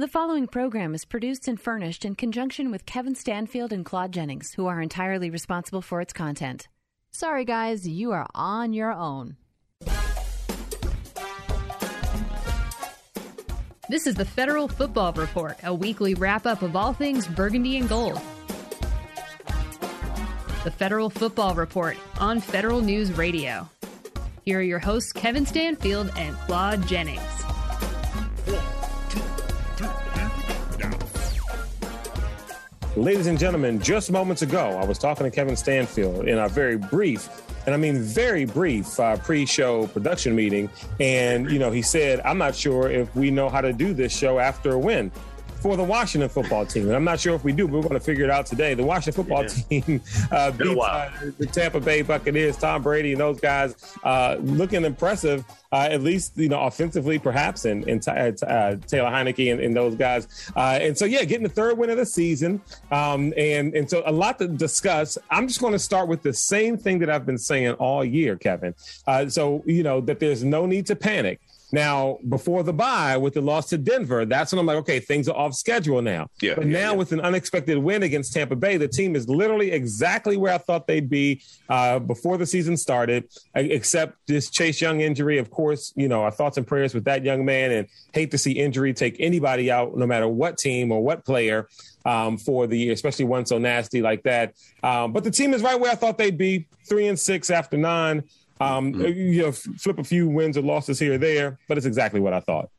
The following program is produced and furnished in conjunction with Kevin Stanfield and Claude Jennings, who are entirely responsible for its content. Sorry, guys, you are on your own. This is the Federal Football Report, a weekly wrap up of all things burgundy and gold. The Federal Football Report on Federal News Radio. Here are your hosts, Kevin Stanfield and Claude Jennings. Ladies and gentlemen, just moments ago, I was talking to Kevin Stanfield in a very brief, and I mean very brief, uh, pre-show production meeting, and you know he said, "I'm not sure if we know how to do this show after a win." For the Washington football team. And I'm not sure if we do, but we're going to figure it out today. The Washington football yeah. team uh, beats uh, the Tampa Bay Buccaneers, Tom Brady, and those guys uh, looking impressive, uh, at least you know offensively, perhaps, and, and uh, uh, Taylor Heinicke and, and those guys. and so, yeah, getting the third win of the season, um, and and so a lot to discuss. I'm just going to start with the same thing that I've been saying all year, Kevin. so you know that there's no need to panic. Now, before the bye with the loss to Denver, that's when I'm like, okay, things are off schedule now. Yeah, but yeah, now yeah. with an unexpected win against Tampa Bay, the team is literally exactly where I thought they'd be uh, before the season started, except this Chase Young injury. Of course, you know, our thoughts and prayers with that young man and hate to see injury take anybody out, no matter what team or what player. Um, for the year, especially one so nasty like that. Um, but the team is right where I thought they'd be, three and six after nine. Um, mm-hmm. You know, flip a few wins or losses here or there, but it's exactly what I thought.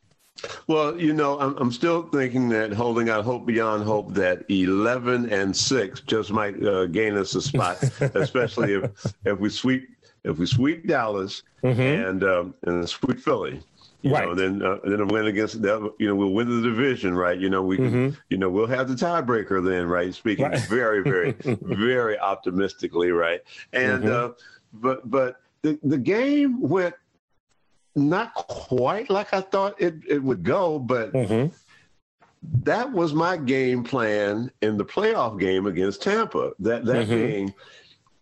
Well, you know, I'm, I'm still thinking that holding out hope beyond hope that 11 and six just might uh, gain us a spot, especially if if we sweep if we sweep Dallas mm-hmm. and um, and sweep Philly. You right. know, then uh, then a win against that, you know, we'll win the division, right? You know, we can, mm-hmm. you know, we'll have the tiebreaker then, right? Speaking right. very, very, very optimistically, right? And mm-hmm. uh, but but the, the game went not quite like I thought it, it would go, but mm-hmm. that was my game plan in the playoff game against Tampa. That that mm-hmm. being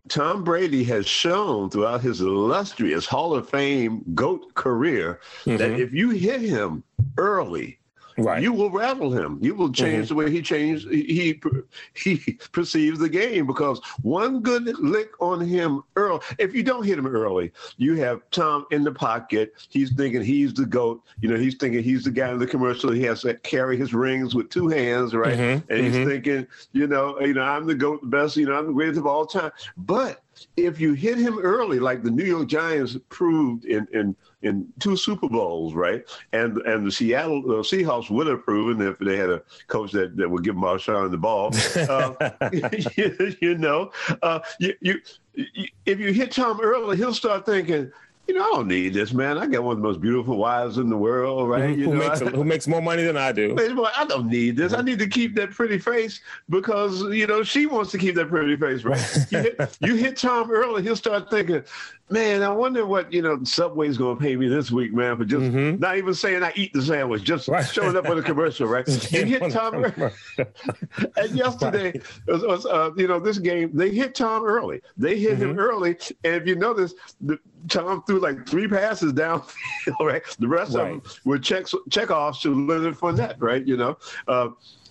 Tom Brady has shown throughout his illustrious Hall of Fame GOAT career mm-hmm. that if you hit him early, Right. You will rattle him. You will change mm-hmm. the way he changed he he perceives the game because one good lick on him early. If you don't hit him early, you have Tom in the pocket. He's thinking he's the goat. You know, he's thinking he's the guy in the commercial. He has to carry his rings with two hands, right? Mm-hmm. And he's mm-hmm. thinking, you know, you know, I'm the goat, the best. You know, I'm the greatest of all time. But if you hit him early, like the New York Giants proved in in in two Super Bowls, right? And and the Seattle uh, Seahawks would have proven if they had a coach that, that would give Marshawn the ball. Uh, you, you, know, uh, you, you, if you hit Tom early, he'll start thinking, you know, I don't need this, man. I got one of the most beautiful wives in the world, right? Who, you who know, makes, I, who makes more money than I do. I don't need this. I mm-hmm. need to keep that pretty face because, you know, she wants to keep that pretty face, right? you, hit, you hit Tom early, he'll start thinking, man, I wonder what, you know, Subway's going to pay me this week, man, for just mm-hmm. not even saying I eat the sandwich, just right. showing up on a commercial, right? you hit Tom early. and yesterday, right. was, was, uh, you know, this game, they hit Tom early. They hit mm-hmm. him early. And if you notice, the, Tom threw like three passes downfield, right? The rest right. of them were checks checkoffs to Leonard Fournette, right? You know, uh,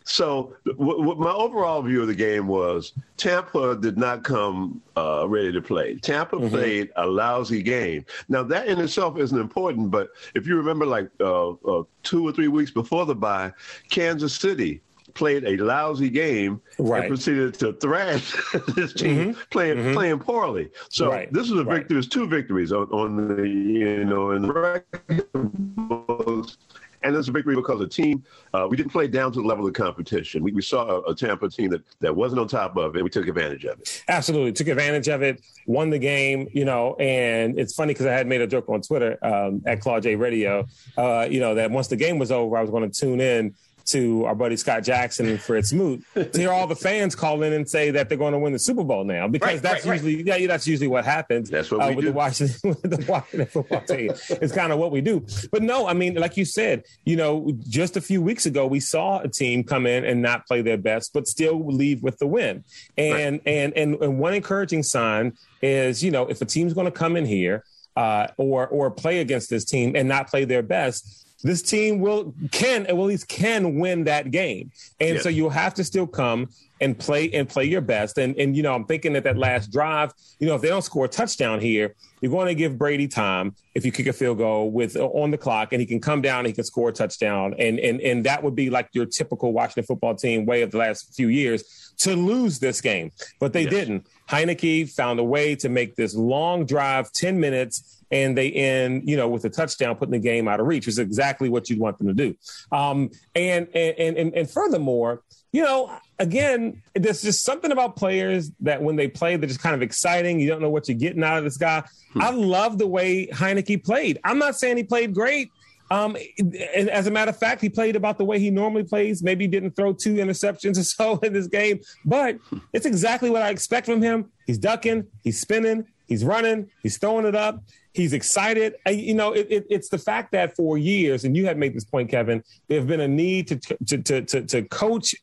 so w- w- my overall view of the game was Tampa did not come uh, ready to play. Tampa mm-hmm. played a lousy game. Now that in itself isn't important, but if you remember, like uh, uh two or three weeks before the bye, Kansas City played a lousy game right. and proceeded to thrash this team mm-hmm. playing mm-hmm. playing poorly. So right. this is a victory. Right. There's two victories on, on the you know in the record books. And it's a victory because the team, uh, we didn't play down to the level of competition. We, we saw a, a, Tampa team that, that wasn't on top of it. We took advantage of it. Absolutely. Took advantage of it, won the game, you know, and it's funny because I had made a joke on Twitter um, at Claude J Radio, uh, you know, that once the game was over, I was going to tune in to our buddy Scott Jackson and Fred Smoot to hear all the fans call in and say that they're going to win the Super Bowl now because right, that's right, usually right. yeah that's usually what happens. That's what uh, we with do. the Washington with the Washington football team. It's kind of what we do. But no, I mean, like you said, you know, just a few weeks ago we saw a team come in and not play their best, but still leave with the win. And and and and one encouraging sign is you know if a team's going to come in here uh, or or play against this team and not play their best this team will can at least can win that game. And yes. so you'll have to still come and play and play your best. And and you know, I'm thinking that that last drive, you know, if they don't score a touchdown here, you're going to give Brady time if you kick a field goal with on the clock, and he can come down, and he can score a touchdown, and and and that would be like your typical Washington football team way of the last few years to lose this game, but they yes. didn't. Heinicke found a way to make this long drive, ten minutes and they end, you know, with a touchdown, putting the game out of reach, which is exactly what you'd want them to do. Um, and, and and and furthermore, you know, again, there's just something about players that when they play, they're just kind of exciting. You don't know what you're getting out of this guy. Hmm. I love the way Heinicke played. I'm not saying he played great. Um, and as a matter of fact, he played about the way he normally plays. Maybe didn't throw two interceptions or so in this game, but it's exactly what I expect from him. He's ducking, he's spinning, he's running, he's throwing it up. He's excited. you know, it, it, it's the fact that for years, and you have made this point, Kevin, there have been a need to to to to, to coach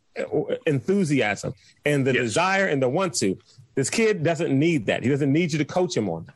enthusiasm and the yes. desire and the want to. This kid doesn't need that. He doesn't need you to coach him on that.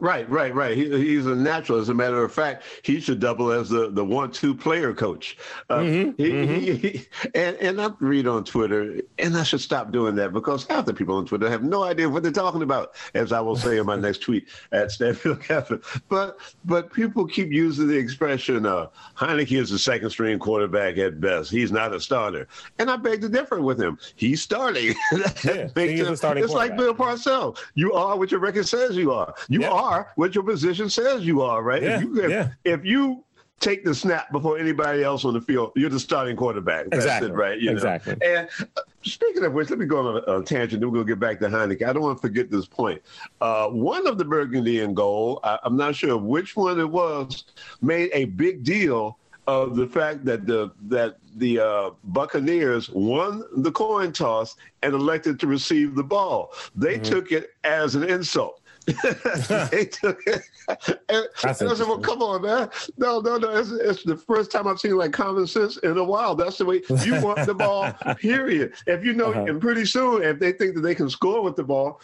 Right, right, right. He, he's a natural. As a matter of fact, he should double as the, the one-two player coach. Uh, mm-hmm, he, mm-hmm. He, he, and and I read on Twitter, and I should stop doing that because half the people on Twitter have no idea what they're talking about. As I will say in my next tweet at Stanfield Cafe. But but people keep using the expression, uh, Heinicke is a second-string quarterback at best. He's not a starter, and I beg to differ with him. He's starting. yeah, he is a starting it's like Bill Parcells. You are what your record says you are. You are are what your position says you are, right? Yeah, if, you, if, yeah. if you take the snap before anybody else on the field, you're the starting quarterback. That's exactly. It, right? You exactly. Know? And uh, speaking of which, let me go on a, a tangent. Then we're going to get back to Heinicke. I don't want to forget this point. Uh, one of the burgundy and gold, I, I'm not sure which one it was, made a big deal of the fact that the that the uh, Buccaneers won the coin toss and elected to receive the ball. They mm-hmm. took it as an insult. they took it. And, I said, well, come on, man. No, no, no. It's, it's, the first time I've seen like common sense in a while. That's the way you want the ball, period. If you know, uh-huh. and pretty soon, if they think that they can score with the ball,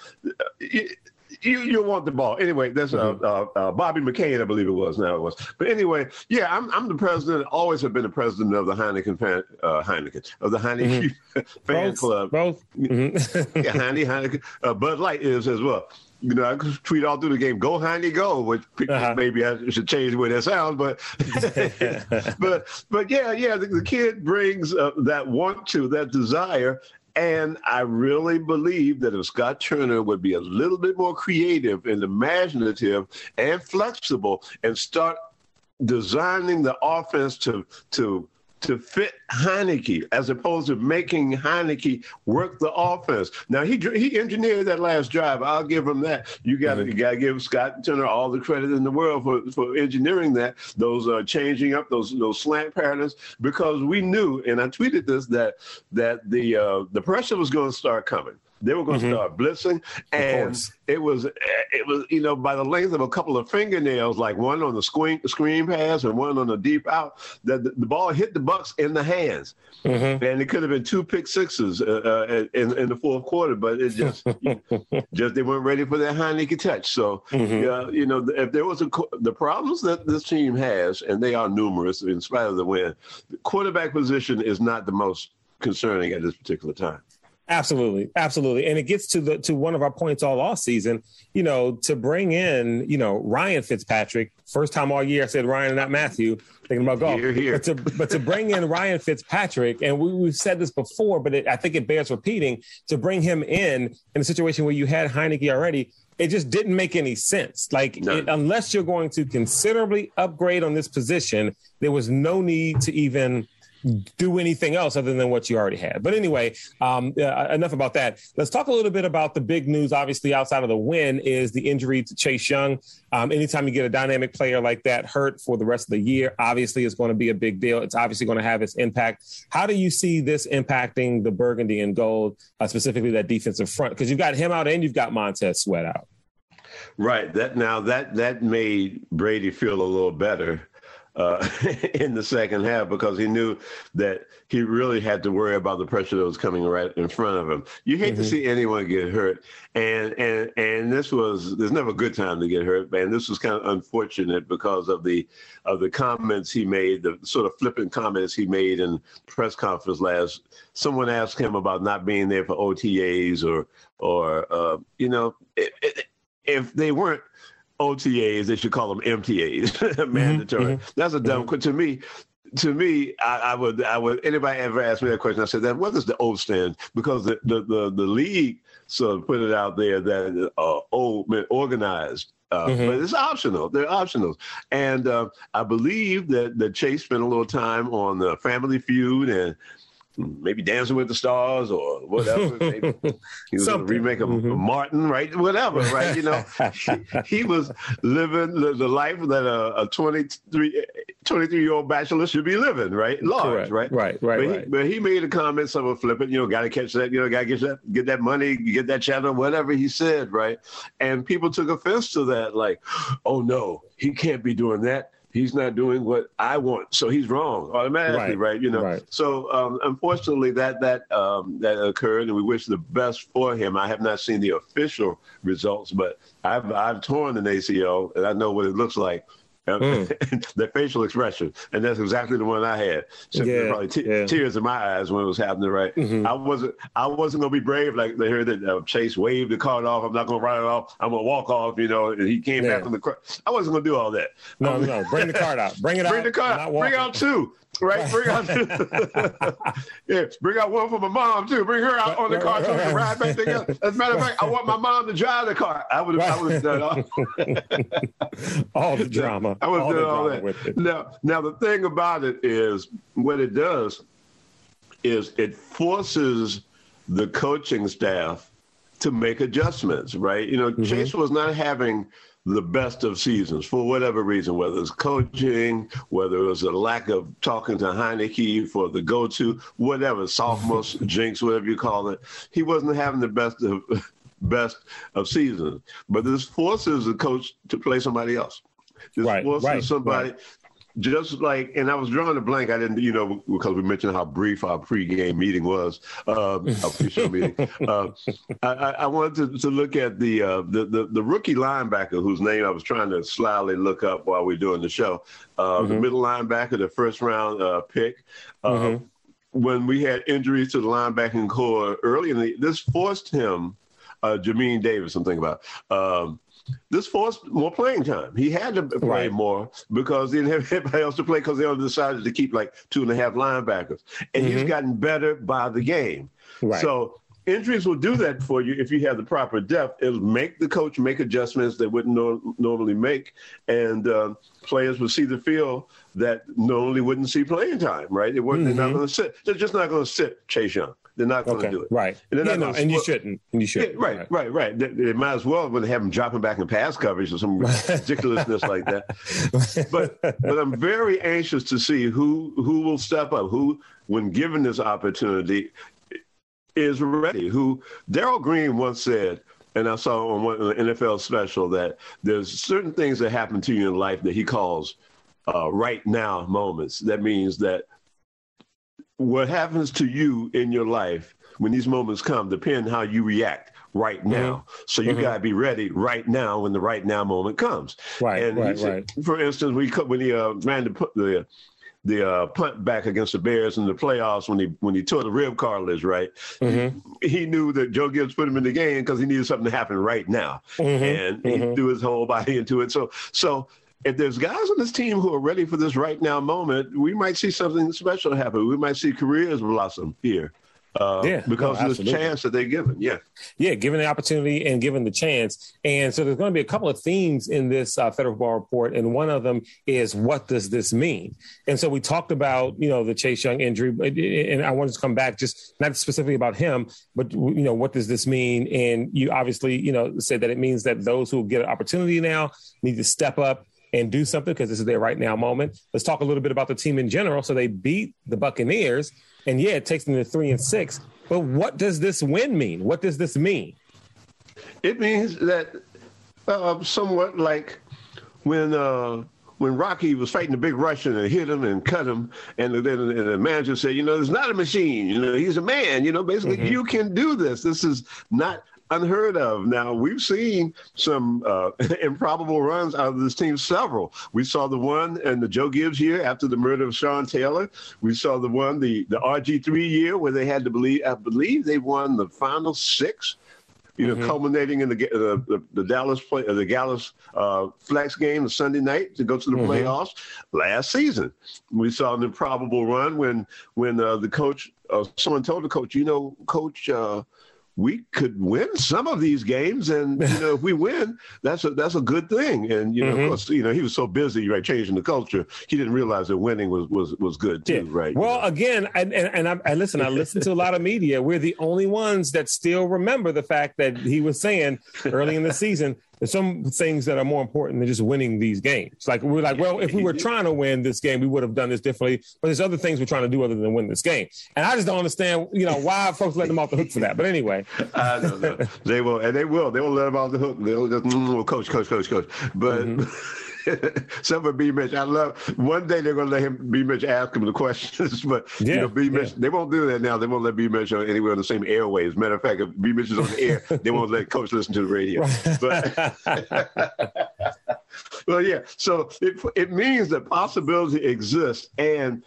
you you want the ball anyway. That's uh, mm-hmm. uh, uh, Bobby McCain, I believe it was. Now it was, but anyway, yeah, I'm I'm the president. Always have been the president of the Heineken fan, uh, Heineken of the Heineken mm-hmm. fan both, club. Both, mm-hmm. yeah, Heineken, Heineken. Uh, Bud Light is as well you know, I could tweet all through the game, "Go Heine, go!" Which uh-huh. maybe I should change the way that sounds, but but but yeah, yeah, the, the kid brings uh, that want to, that desire, and I really believe that if Scott Turner would be a little bit more creative and imaginative and flexible, and start designing the offense to to to fit Heinicke as opposed to making Heinicke work the offense. Now he he engineered that last drive. I'll give him that. You got to mm-hmm. you got to give Scott Turner all the credit in the world for, for engineering that those uh, changing up those those slant patterns because we knew and I tweeted this that that the uh, the pressure was going to start coming. They were going to mm-hmm. start blitzing, and it was it was you know by the length of a couple of fingernails, like one on the screen screen pass and one on the deep out, that the, the, ball hit the Bucks in the hands, mm-hmm. and it could have been two pick sixes uh, uh, in in the fourth quarter, but it just just they weren't ready for that Heinicke touch. So mm-hmm. uh, you know if there was a the problems that this team has, and they are numerous in spite of the win, the quarterback position is not the most concerning at this particular time. Absolutely, absolutely, and it gets to the to one of our points all off season. You know, to bring in you know Ryan Fitzpatrick, first time all year I said Ryan, and not Matthew. Thinking about golf, here, here. but to but to bring in Ryan Fitzpatrick, and we, have said this before, but it, I think it bears repeating. To bring him in in a situation where you had Heinicke already, it just didn't make any sense. Like, it, unless you're going to considerably upgrade on this position, there was no need to even do anything else other than what you already had. But anyway, um, uh, enough about that. Let's talk a little bit about the big news. Obviously, outside of the win, is the injury to Chase Young. Um, anytime you get a dynamic player like that hurt for the rest of the year, obviously it's going to be a big deal. It's obviously going to have its impact. How do you see this impacting the Burgundy and Gold, uh, specifically that defensive front? Because you've got him out and you've got Montez Sweat out. Right. That now that that made Brady feel a little better uh, in the second half because he knew that he really had to worry about the pressure that was coming right in front of him. You hate mm-hmm. to see anyone get hurt, and and and this was there's never a good time to get hurt, and this was kind of unfortunate because of the of the comments he made, the sort of flippant comments he made in press conference last. Someone asked him about not being there for OTAs or or uh, you know if they weren't OTAs, they should call them MTAs, mm-hmm, mandatory. Mm-hmm. That's a dumb. Mm-hmm. To me, to me, I, I, would, I would. Anybody ever ask me that question? I said that. What does the O stand? Because the the the, the league sort of put it out there that uh, O meant organized. Uh, mm-hmm. But it's optional. They're optional, and uh, I believe that that Chase spent a little time on the Family Feud and maybe Dancing with the Stars or whatever. Maybe he was Something. a remake of mm-hmm. Martin, right? Whatever, right? You know, he, he, was living the, the life that a, a 23, 23 year old bachelor should be living, right? Large, right? Right, right, but, right. He, but he made a comment, some of flippant, you know, got to catch that, you know, got to get that, get that money, get that channel, whatever he said, right? And people took offense to that, like, oh no, he can't be doing that he's not doing what I want, so he's wrong automatically, right? right you know. Right. So um, unfortunately, that that um, that occurred, and we wish the best for him. I have not seen the official results, but I've I've torn an ACL, and I know what it looks like. Mm. the facial expression, and that's exactly the one I had. So yeah, probably t- yeah. tears in my eyes when it was happening. Right, mm-hmm. I wasn't. I wasn't gonna be brave like they heard that uh, Chase waved the card off. I'm not gonna write it off. I'm gonna walk off. You know, and he came yeah. back from the. crowd. I wasn't gonna do all that. No, no, bring the card out. Bring it bring out. Bring the card. Bring out two right? Bring out, yeah, bring out one for my mom too. Bring her out on the car so we can ride back together. As a matter of fact, I want my mom to drive the car. I would have, I would have done all, all the drama. I would have done all that. Now, now the thing about it is, what it does is it forces the coaching staff to make adjustments, right? You know, mm-hmm. Chase was not having the best of seasons for whatever reason, whether it's coaching, whether it was a lack of talking to Heinicke for the go-to, whatever, sophomore jinx, whatever you call it. He wasn't having the best of best of seasons. But this forces the coach to play somebody else. This right, forces right, somebody right just like, and I was drawing a blank. I didn't, you know, because we mentioned how brief our pregame meeting was, uh, our pre-show meeting. Uh, I, I, wanted to, to look at the, uh, the, the the rookie linebacker whose name I was trying to slyly look up while we are doing the show. Uh, mm-hmm. The middle linebacker, the first round uh, pick. Uh, mm-hmm. When we had injuries to the linebacking core early in the, this forced him, uh, Jamin Davis, I'm thinking about. Um, this forced more playing time. He had to play right. more because he didn't have anybody else to play because they only decided to keep like two and a half linebackers. And mm-hmm. he's gotten better by the game. Right. So injuries will do that for you if you have the proper depth. It'll make the coach make adjustments they wouldn't no- normally make, and uh, players will see the field that normally wouldn't see playing time. Right? They mm-hmm. They're not mm-hmm. going to sit. They're just not going to sit Chase Young. They're not going to okay. do it. Right. And, yeah, no, and you shouldn't. And you shouldn't. Yeah, right, right, right, right. They, they, might as well when they have them dropping back in pass coverage or some ridiculousness like that. But but I'm very anxious to see who who will step up, who, when given this opportunity, is ready. Who Darrell Green once said, and I saw on one an NFL special that there's certain things that happen to you in life that he calls uh, right now moments. That means that what happens to you in your life when these moments come depend how you react right mm-hmm. now. Mm-hmm. So you mm-hmm. got to be ready right now when the right now moment comes. Right, and right, said, right. For instance, when he, when he uh, ran the, the the uh, punt back against the Bears in the playoffs when he when he tore the rib cartilage, right? Mm-hmm. He, knew that Joe Gibbs put him in the game because he needed something to happen right now, mm-hmm. and he mm-hmm. threw his whole body into it. So so if there's guys on this team who are ready for this right now moment, we might see something special happen. We might see careers blossom here. Uh, yeah, because no, of this chance that they're given. Yeah. Yeah, given the opportunity and given the chance. And so there's going to be a couple of themes in this uh, federal ball report. And one of them is what does this mean? And so we talked about, you know, the Chase Young injury. And I wanted to come back just not specifically about him, but, you know, what does this mean? And you obviously, you know, said that it means that those who get an opportunity now need to step up and do something because this is their right now moment. Let's talk a little bit about the team in general. So they beat the Buccaneers, and yeah, it takes them to three and six. But what does this win mean? What does this mean? It means that uh, somewhat like when uh, when Rocky was fighting the big Russian and hit him and cut him, and then and the manager said, you know, it's not a machine. You know, he's a man. You know, basically, mm-hmm. you can do this. This is not unheard of. Now we've seen some uh, improbable runs out of this team. Several. We saw the one in the Joe Gibbs year after the murder of Sean Taylor. We saw the one the the RG three year where they had to believe. I believe they won the final six you know, mm-hmm. culminating in the, the, the Dallas play, uh, the Dallas uh, flex game the Sunday night to go to the mm-hmm. playoffs last season. We saw an improbable run when when uh, the coach, uh, someone told the coach, you know, coach, uh, we could win some of these games, and you know, if we win, that's a that's a good thing. And you know, mm-hmm. of course, you know, he was so busy, right, changing the culture, he didn't realize that winning was was was good too, yeah. right? Well, you know? again, and and, I, I listen, I listen to a lot of media. We're the only ones that still remember the fact that he was saying early in the season there's some things that are more important than just winning these games. Like we're like, well, if we were trying to win this game, we would have done this differently. But there's other things we're trying to do other than win this game. And I just don't understand, you know, why folks letting them off the hook for that. But anyway, I don't know. they will, and they will. They will let them off the hook. They'll just, mm, coach, coach, coach, coach. But. Mm-hmm. Some of B Mitch. I love. One day they're going to let him B Mitch ask him the questions, but yeah, you know B Mitch. Yeah. They won't do that now. They won't let B Mitch on anywhere on the same airways. Matter of fact, if B Mitch is on the air, they won't let Coach listen to the radio. But well, yeah. So it it means that possibility exists, and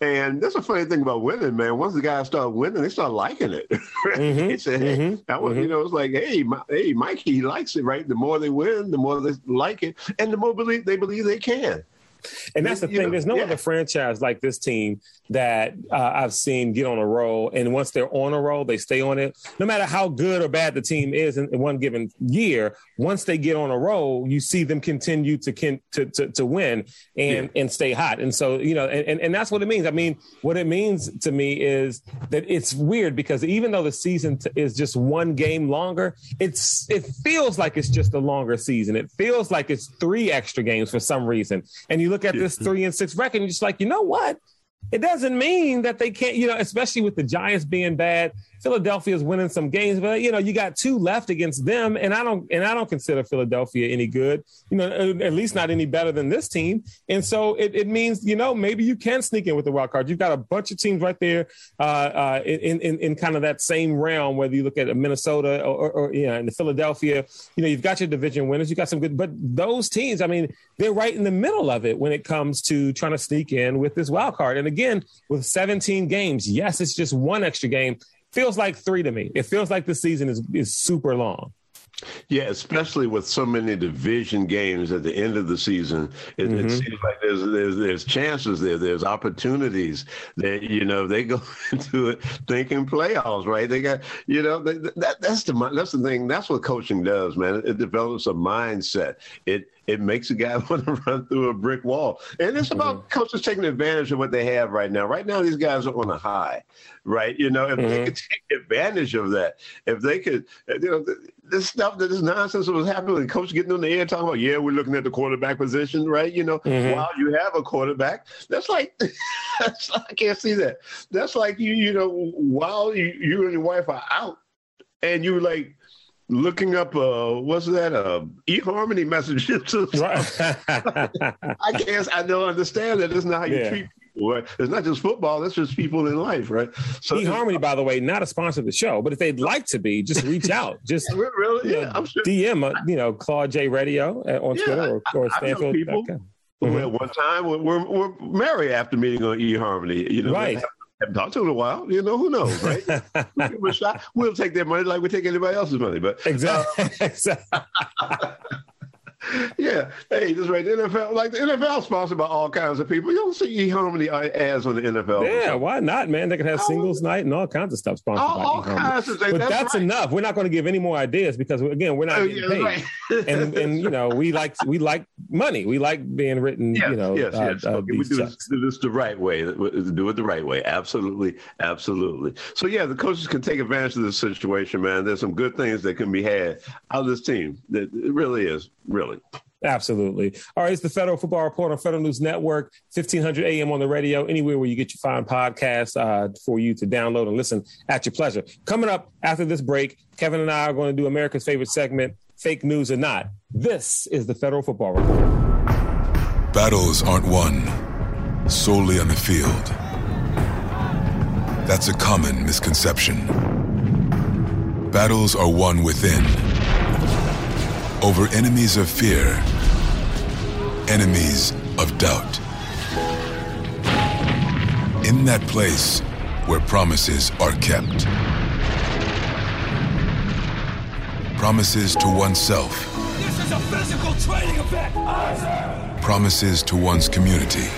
and that's a funny thing about winning, man. Once the guys start winning, they start liking it. mm-hmm, they say, hey, mm-hmm, that was, mm-hmm. you know, it's like, hey, my, hey, Mikey, he likes it, right? The more they win, the more they like it, and the more believe they believe they can. And that's the you thing. Know, There's no yeah. other franchise like this team that uh, I've seen get on a roll. And once they're on a roll, they stay on it. No matter how good or bad the team is in, in one given year, once they get on a roll, you see them continue to to, to, to win and, yeah. and stay hot. And so, you know, and, and that's what it means. I mean, what it means to me is that it's weird because even though the season t- is just one game longer, it's it feels like it's just a longer season. It feels like it's three extra games for some reason. And you look at this three and six record, and you're just like, you know what? It doesn't mean that they can't, you know, especially with the Giants being bad. Philadelphia is winning some games, but you know, you got two left against them, and I don't and I don't consider Philadelphia any good, you know, at least not any better than this team. And so it, it means, you know, maybe you can sneak in with the wild card. You've got a bunch of teams right there uh, uh, in, in in kind of that same realm, whether you look at Minnesota or, or, or you know, in Philadelphia, you know, you've got your division winners, you got some good, but those teams, I mean, they're right in the middle of it when it comes to trying to sneak in with this wild card. And again, with 17 games, yes, it's just one extra game feels like three to me. It feels like the season is is super long. Yeah, especially with so many division games at the end of the season, it, mm-hmm. it, seems like there's, there's there's chances there, there's opportunities that you know they go into it thinking playoffs, right? They got you know that that's the that's the thing. That's what coaching does, man. It develops a mindset. It it makes a guy want to run through a brick wall. And it's about mm-hmm. coaches taking advantage of what they have right now. Right now, these guys are on a high, right? You know, if mm-hmm. they could take advantage of that, if they could, you know, this stuff, that this nonsense that was happening, coach getting on the air talking about, yeah, we're looking at the quarterback position, right? You know, mm-hmm. while you have a quarterback, that's like, that's like, I can't see that. That's like you, you know, while you, you and your wife are out, and you're like looking up uh what's that uh eHarmony messages right. i guess i don't understand that it's not how you yeah. treat people right? it's not just football that's just people in life right so eHarmony by the way not a sponsor of the show but if they'd like to be just reach out just really yeah know, i'm sure dm uh, you know claude j radio on yeah, twitter or, or stanfield Mm-hmm. At one time, we're, we're, we're married after meeting on eHarmony. You know, right haven't talked to him in a while. You know, who knows, right? we'll take their money like we take anybody else's money. But exactly. Uh, exactly. yeah. Hey, this right. The NFL, like the NFL, sponsored by all kinds of people. You don't see eHarmony ads on the NFL. Yeah, why not, man? They can have singles night and all kinds of stuff sponsored all, by all kinds of things. But that's, that's right. enough. We're not going to give any more ideas because again, we're not oh, getting yeah, paid. Right. and and you know, we like we like money. We like being written. Yes, you know, yes, uh, yes. Uh, okay, we do this, do this, the right way. Do it the right way. Absolutely, absolutely. So yeah, the coaches can take advantage of this situation, man. There's some good things that can be had out of this team. That it really is, really. Absolutely. All right, it's the Federal Football Report on Federal News Network, 1500 AM on the radio, anywhere where you get your fine podcasts uh, for you to download and listen at your pleasure. Coming up after this break, Kevin and I are going to do America's favorite segment, Fake News or Not. This is the Federal Football Report. Battles aren't won solely on the field. That's a common misconception. Battles are won within, over enemies of fear, enemies of doubt. In that place where promises are kept. Promises to oneself. This is a physical training event! Promises to one's community.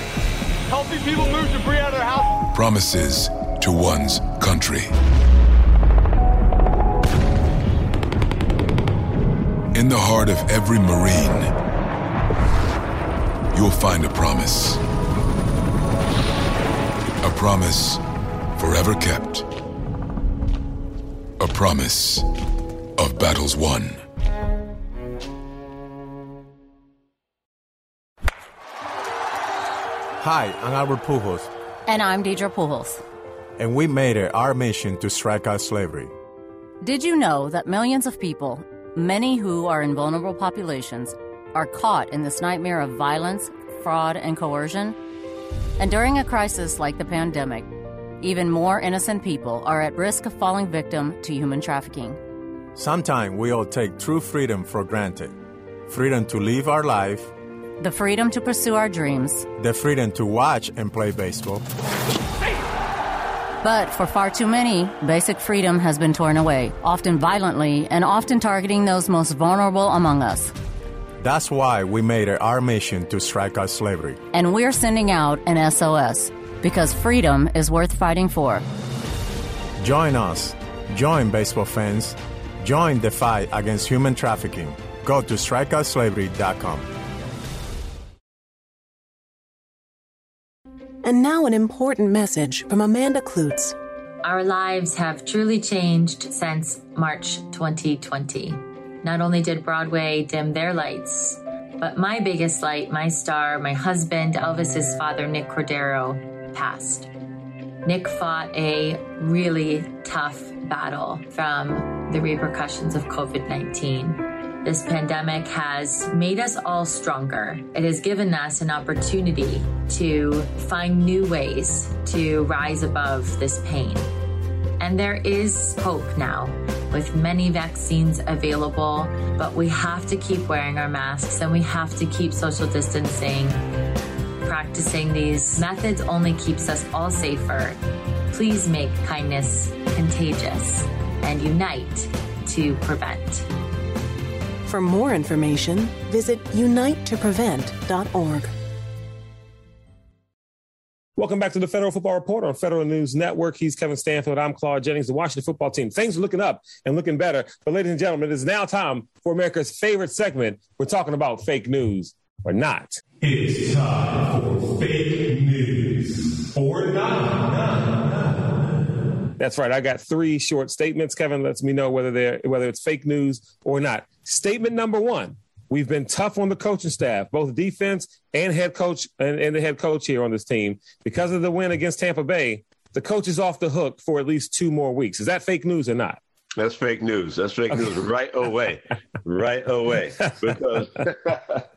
Helping people move debris out of their house. Promises to one's country. In the heart of every Marine, you'll find a promise. A promise forever kept. A promise of battles won. Hi, I'm Albert Pujols. And I'm Deidre Pujols. And we made it our mission to strike out slavery. Did you know that millions of people, many who are in vulnerable populations, are caught in this nightmare of violence, fraud, and coercion? And during a crisis like the pandemic, even more innocent people are at risk of falling victim to human trafficking. Sometimes we all take true freedom for granted freedom to live our life, the freedom to pursue our dreams, the freedom to watch and play baseball. But for far too many, basic freedom has been torn away, often violently and often targeting those most vulnerable among us. That's why we made it our mission to strike out slavery. And we're sending out an SOS because freedom is worth fighting for. Join us. Join baseball fans. Join the fight against human trafficking. Go to strikeoutslavery.com. And now, an important message from Amanda Kloots. Our lives have truly changed since March 2020. Not only did Broadway dim their lights, but my biggest light, my star, my husband, Elvis's father, Nick Cordero, passed. Nick fought a really tough battle from the repercussions of COVID 19. This pandemic has made us all stronger. It has given us an opportunity to find new ways to rise above this pain. And there is hope now with many vaccines available, but we have to keep wearing our masks and we have to keep social distancing. Practicing these methods only keeps us all safer. Please make kindness contagious and unite to prevent. For more information, visit unitetoprevent.org. Welcome back to the Federal Football Report on Federal News Network. He's Kevin Stanfield. I'm Claude Jennings. The Washington football team. Things are looking up and looking better. But, ladies and gentlemen, it is now time for America's favorite segment. We're talking about fake news or not. It's time for fake news or not. That's right. I got three short statements. Kevin lets me know whether they're whether it's fake news or not. Statement number one: We've been tough on the coaching staff, both defense and head coach and, and the head coach here on this team because of the win against Tampa Bay. The coach is off the hook for at least two more weeks. Is that fake news or not? That's fake news. That's fake news right away. right away. Because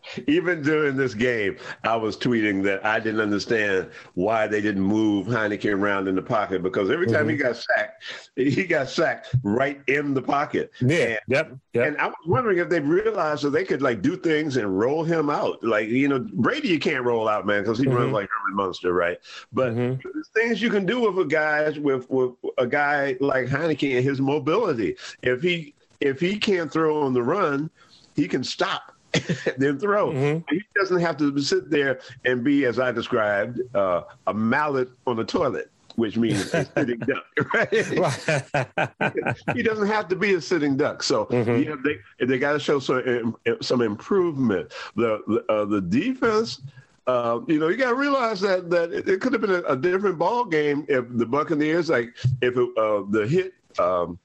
even during this game, I was tweeting that I didn't understand why they didn't move Heinicke around in the pocket because every time mm-hmm. he got sacked, he got sacked right in the pocket. Yeah. And, yep. yep. And I was wondering if they realized that they could like do things and roll him out. Like, you know, Brady, you can't roll out, man, because he mm-hmm. runs like Herman Munster, right? But mm-hmm. things you can do with a guy with, with a guy like Heinicke and his mobility if he if he can't throw on the run, he can stop then throw. Mm-hmm. He doesn't have to sit there and be, as I described, uh, a mallet on the toilet, which means a sitting duck. Right? he doesn't have to be a sitting duck. So mm-hmm. yeah, they they got to show some some improvement. The uh, the defense. Uh, you know, you got to realize that that it, it could have been a, a, different ball game if the Buccaneers, like if it, uh, the hit um,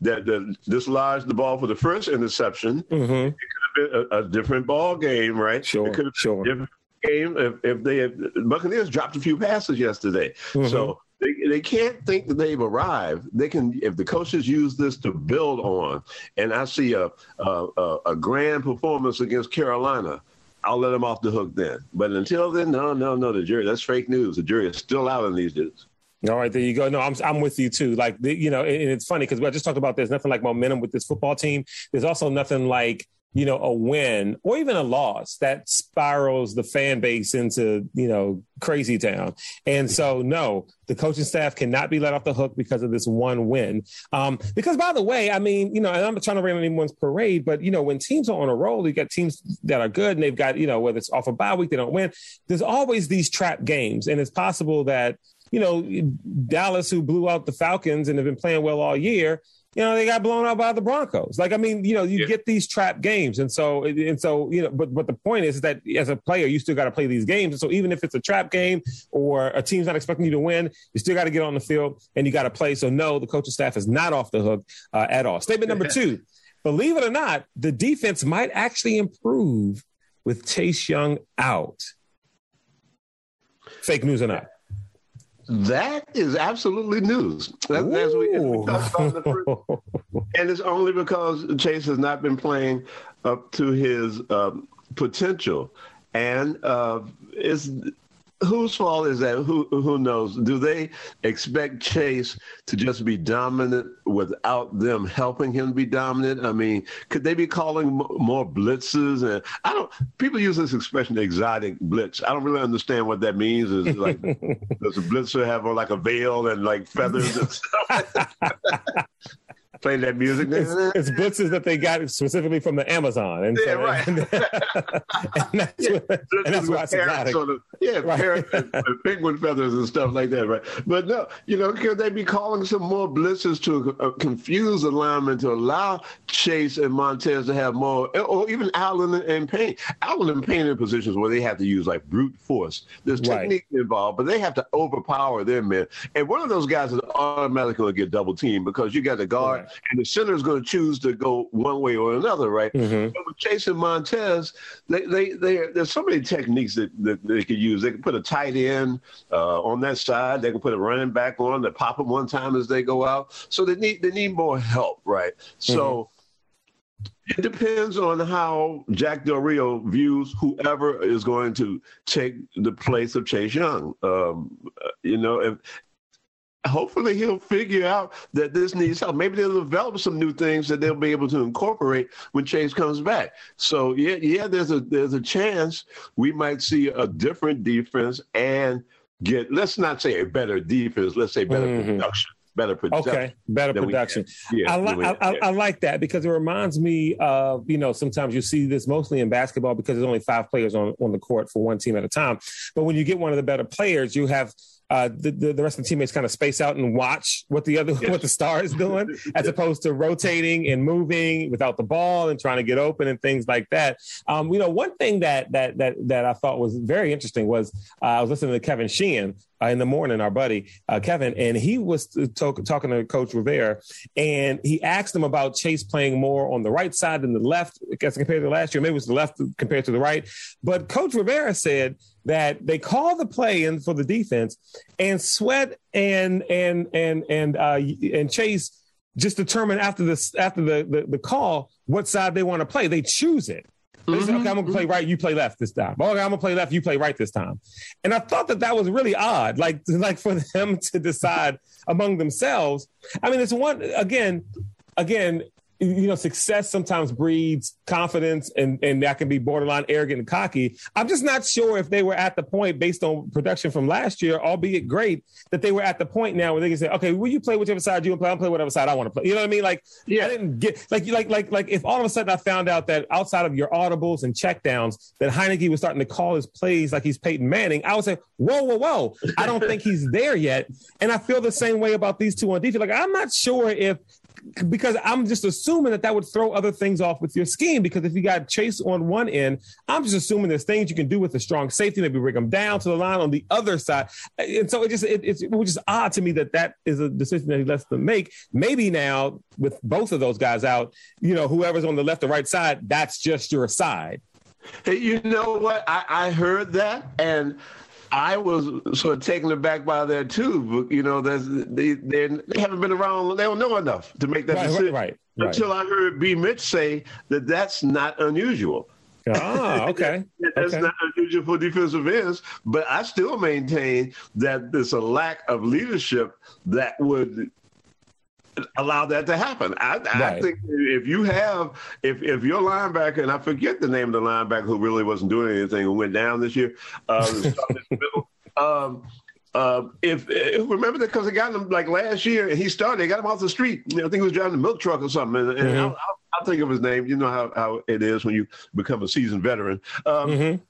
that, that dislodged the ball for the first interception. Mm-hmm. It could have been a, a, different ball game, right? Sure, it could have sure. different game if, if they had, Buccaneers dropped a few passes yesterday. Mm-hmm. So they, they can't think that they've arrived. They can, if the coaches use this to build on, and I see a, a, a grand performance against Carolina, I'll let them off the hook then. But until then, no, no, no. The jury, that's fake news. The jury is still out on these dudes. All right, there you go. No, I'm I'm with you too. Like the, you know, and it's funny because I just talked about there's nothing like momentum with this football team. There's also nothing like you know a win or even a loss that spirals the fan base into you know crazy town. And so, no, the coaching staff cannot be let off the hook because of this one win. Um, because by the way, I mean, you know, and I'm not trying to rain on anyone's parade, but you know, when teams are on a roll, you got teams that are good and they've got you know whether it's off a bye week they don't win. There's always these trap games, and it's possible that you know, Dallas, who blew out the Falcons and have been playing well all year, you know, they got blown out by the Broncos. Like, I mean, you know, you yeah. get these trap games. And so, and so, you know, but, but the point is that as a player, you still got to play these games. And so even if it's a trap game or a team's not expecting you to win, you still got to get on the field and you got to play. So no, the coaching staff is not off the hook uh, at all. Statement number two, believe it or not, the defense might actually improve with Chase Young out. Fake news or not? That is absolutely news. That, as we, as we about the and it's only because Chase has not been playing up to his um, potential, and uh, it's whose fault is that? Who who knows? Do they expect Chase to just be dominant without them helping him be dominant? I mean, could they be calling more blitzes? And I don't. People use this expression, exotic blitz. I don't really understand what that means. Is like does a blitzer have like a veil and like feathers and stuff? playing that music. It's, it's, blitzes that they got specifically from the Amazon, and yeah, so, right. And, and that's, yeah, what, and that's why it's exotic. Sort of, yeah, right. parrot and, and penguin feathers and stuff like that, right? But no, you know, could they be calling some more blitzes to uh, confuse the linemen to allow Chase and Montez to have more, or even Allen and Payne? Allen and Payne in positions where they have to use like brute force. There's technique right. involved, but they have to overpower their men. And one of those guys is automatically going to get double teamed because you got the guard and the center is going to choose to go one way or another, right? Mm-hmm. But with Chase and Montez, they, they, they, there's so many techniques that, that they could use. They can put a tight end uh, on that side. They can put a running back on to pop them one time as they go out. So they need they need more help, right? Mm-hmm. So. It depends on how Jack Del Rio views whoever is going to take the place of Chase Young. Um, you know, if hopefully he'll figure out that this needs help. Maybe they'll develop some new things that they'll be able to incorporate when Chase comes back. So yeah, yeah, there's a there's a chance we might see a different defense and get let's not say a better defense, let's say better mm-hmm. production. Better production. Okay, better production. Yeah, I, li- I, I, I, like that because it reminds me of you know sometimes you see this mostly in basketball because there's only five players on on the court for one team at a time. But when you get one of the better players, you have uh, the, the, the rest of the teammates kind of space out and watch what the other yes. what the star is doing, as opposed to rotating and moving without the ball and trying to get open and things like that. Um, you know, one thing that that that that I thought was very interesting was uh, I was listening to Kevin Sheehan uh, in the morning, our buddy uh, Kevin, and he was talk, talking to Coach Rivera, and he asked him about Chase playing more on the right side than the left as compared to last year. Maybe it was the left compared to the right, but Coach Rivera said that they call the play in for the defense, and Sweat and and and and uh, and Chase just determine after this after the, the, the call what side they want to play. They choose it. Mm-hmm. Say, okay, I'm gonna play right. You play left this time. Okay, I'm gonna play left. You play right this time. And I thought that that was really odd, like like for them to decide among themselves. I mean, it's one again, again you know, success sometimes breeds confidence and, and that can be borderline arrogant and cocky. I'm just not sure if they were at the point based on production from last year, albeit great, that they were at the point now where they can say, okay, will you play whichever side you want to play? I'll play whatever side I want to play. You know what I mean? Like, yeah. I didn't get like, like, like, like if all of a sudden I found out that outside of your audibles and checkdowns, that Heinicke was starting to call his plays like he's Peyton Manning, I would say, whoa, whoa, whoa. I don't think he's there yet. And I feel the same way about these two on defense. Like, I'm not sure if because I'm just assuming that that would throw other things off with your scheme. Because if you got Chase on one end, I'm just assuming there's things you can do with a strong safety, maybe bring them down to the line on the other side. And so it just it, it's which is odd to me that that is a decision that he lets them make. Maybe now with both of those guys out, you know, whoever's on the left or right side, that's just your side. Hey, you know what? I, I heard that and I was sort of taken aback by that too. But, you know, they they haven't been around. They don't know enough to make that right, decision. Right, right, Until I heard B. Mitch say that that's not unusual. Ah, okay. That's okay. not unusual for defensive ends, but I still maintain that there's a lack of leadership that would allow that to happen. I, I Right. think if you have, if if your linebacker, and I forget the name of the linebacker who really wasn't doing anything and went down this year, uh, started in the middle, um, uh, if, if remember that because they got him like last year and he started, they got him off the street. You know, I think he was driving a milk truck or something. And, and Mhm. I'll, I'll, I'll think of his name. You know how, how it is when you become a seasoned veteran. Um, Mhm.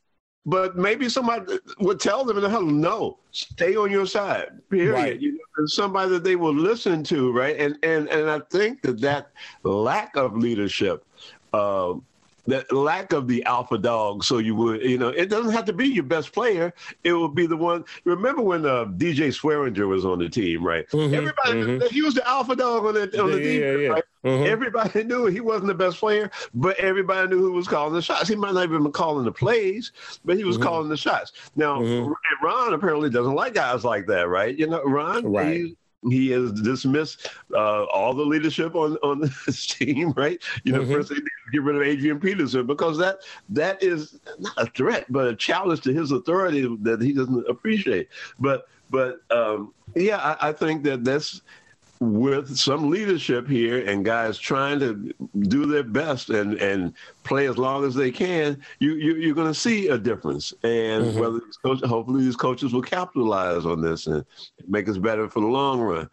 But maybe somebody would tell them, "Hell, no, stay on your side." Period. Right. You know, somebody that they will listen to, right? And and and I think that that lack of leadership. Uh, that lack of the alpha dog, so you would, you know, it doesn't have to be your best player. It will be the one. Remember when uh, DJ Swearinger was on the team, right? Mhm, Everybody, mhm. he was the alpha dog on the on the Yeah, defense, yeah, yeah. right? Mhm. Everybody knew he wasn't the best player, but everybody knew who was calling the shots. He might not even been calling the plays, but he was Mhm. calling the shots. Now, Mhm. Ron apparently doesn't like guys like that, right? You know, Ron, Right. he, he has dismissed uh, all the leadership on on his team, right? You know, Mhm. first they need to get rid of Adrian Peterson because that that is not a threat, but a challenge to his authority that he doesn't appreciate. But but um, yeah, I, I think that that's with some leadership here and guys trying to do their best and, and play as long as they can, you, you you're going to see a difference. And Mhm. whether these coaches, hopefully these coaches will capitalize on this and make us better for the long run.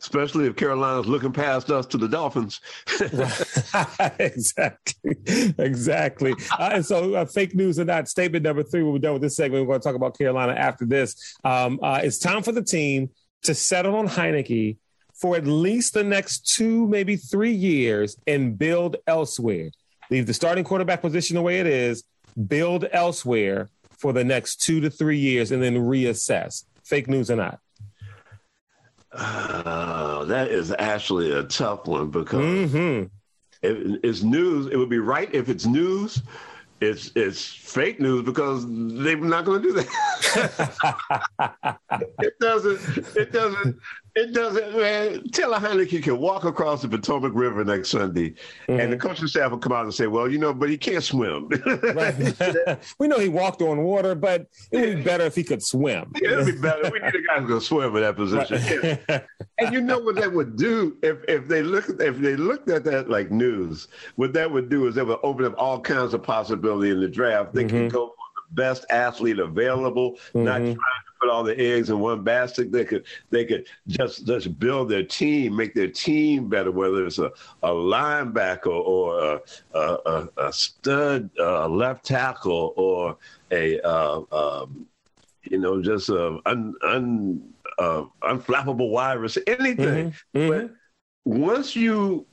Especially if Carolina's looking past us to the Dolphins. exactly. Exactly. Uh, and so, uh, fake news or not, statement number three, when we're done with this segment, we're going to talk about Carolina after this. Um, uh, it's time for the team to settle on Heinicke for at least the next two, maybe three years and build elsewhere. Leave the starting quarterback position the way it is, build elsewhere for the next two to three years, and then reassess. Fake news or not. Uh, that is actually a tough one because hmm if it's news, it would be right if it's news. It's it's fake news because they're not going to do that. it doesn't. It doesn't. It doesn't. Man, Taylor Heinicke can walk across the Potomac River next Sunday, and the coaching staff will come out and say, "Well, you know, but he can't swim." Right. we know he walked on water, but it would be better if he could swim. Yeah, it'd be better. We need a guy who's gonna swim in that position. and you know what that would do if if they look if they looked at that like news, what that would do is that would open up all kinds of possibility in the draft. They Mm-hmm. could go for the best athlete available, not trying to put all the eggs in one basket. They could they could just just build their team, make their team better, whether it's a, a linebacker or a, a, a, a stud uh, left tackle or a uh, um, you know, just a un, un, uh, unflappable wide receiver, anything. Mhm. But once you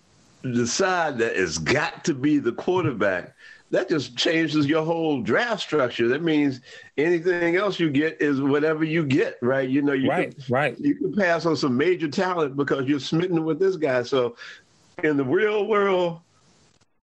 decide that it's got to be the quarterback, that just changes your whole draft structure. That means anything else you get is whatever you get, right? You know, you Right, can, right. you can pass on some major talent because you're smitten with this guy. So, in the real world,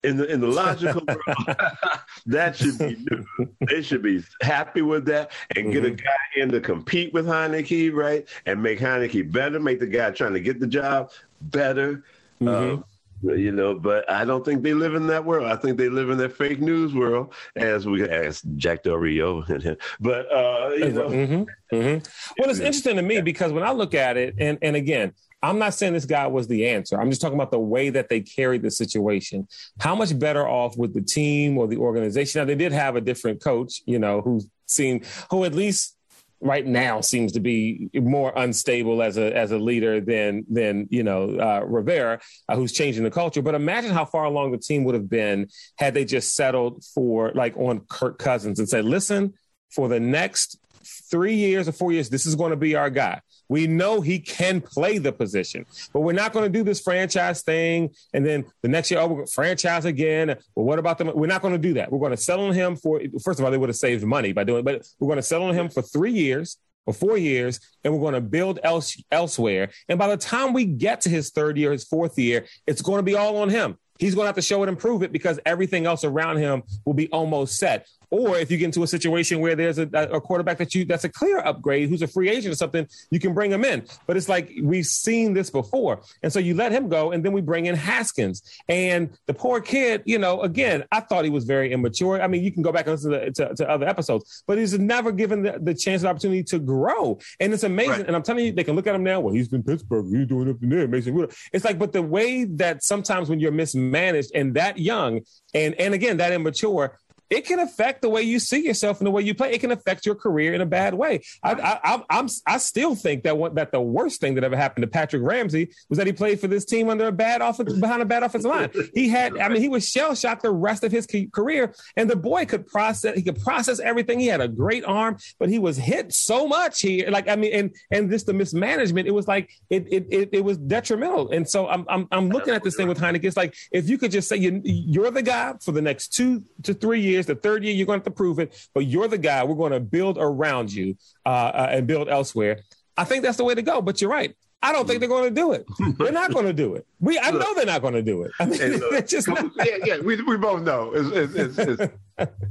in the in the logical world, that should be new. They should be happy with that and get a Mm-hmm. guy in to compete with Heinicke, right? And make Heinicke better, make the guy trying to get the job better. Mm-hmm. Um, you know, but I don't think they live in that world. I think they live in that fake news world, as we asked Jack Del Rio. but uh, you know, mm-hmm, mm-hmm. Well, it's interesting to me because when I look at it, and and again, I'm not saying this guy was the answer. I'm just talking about the way that they carried the situation. How much better off with the team or the organization? Now they did have a different coach, you know, who seemed who at least right now seems to be more unstable as a as a leader than than you know uh, Rivera, uh, who's changing the culture. But imagine how far along the team would have been had they just settled for like on Kirk Cousins and said, "Listen, for the next three years or four years, this is going to be our guy. We know he can play the position, but we're not going to do this franchise thing. And then the next year, oh, we're franchise again. Well, what about them? We're not going to do that. We're going to settle on him for, first of all, they would have saved money by doing it, but we're going to settle on him for three years or four years, and we're going to build else, elsewhere. And by the time we get to his third year, his fourth year, it's going to be all on him. He's going to have to show it and prove it because everything else around him will be almost set. Or if you get into a situation where there's a, a quarterback that you that's a clear upgrade, who's a free agent or something, you can bring him in. But it's like we've seen this before, and so you let him go, and then we bring in Haskins, and the poor kid. You know, again, I thought he was very immature. I mean, you can go back and listen to, to, to other episodes, but he's never given the, the chance and opportunity to grow, and it's amazing. Right. And I'm telling you, they can look at him now. Well, he's in Pittsburgh. He's doing up in there. Mason It's like, but the way that sometimes when you're mismanaged and that young, and and again that immature, it can affect the way you see yourself and the way you play. It can affect your career in a bad way. I, I, I'm, I still think that what, that the worst thing that ever happened to Patrick Ramsey was that he played for this team under a bad offense behind a bad offensive line. He had, I mean, he was shell shocked the rest of his career, and the boy could process. He could process everything. He had a great arm, but he was hit so much here. Like I mean, and and just the mismanagement. It was like it it it, it was detrimental. And so I'm I'm, I'm looking at this thing with Heinicke. It's like if you could just say you, you're the guy for the next two to three years years. The third year, you're going to have to prove it, but you're the guy. We're going to build around you uh, uh, and build elsewhere. I think that's the way to go. But you're right. I don't think they're going to do it. They're not going to do it. We, I know they're not going to do it. I mean, look, just yeah, yeah. We, we both know it's, it's, it's,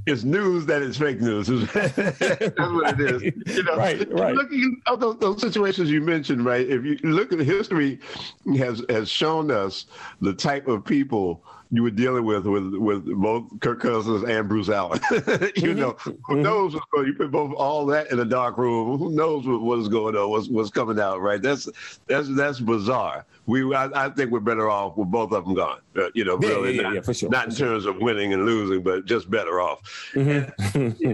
it's, news that it's fake news. That's what it is. You know, right, right. Look at those, those situations you mentioned, right? If you look at history, has has shown us the type of people you were dealing with with with both Kirk Cousins and Bruce Allen. you mm-hmm. know, who mm-hmm. knows what's going? You put both all that in a dark room. Who knows what, what is going on? What's what's coming out? Right? That's that's that's bizarre. We I, I think we're better off with both of them gone. Uh, you know, yeah, really, yeah, not, yeah, for sure. not in terms of winning and losing, but just better off. Mm-hmm.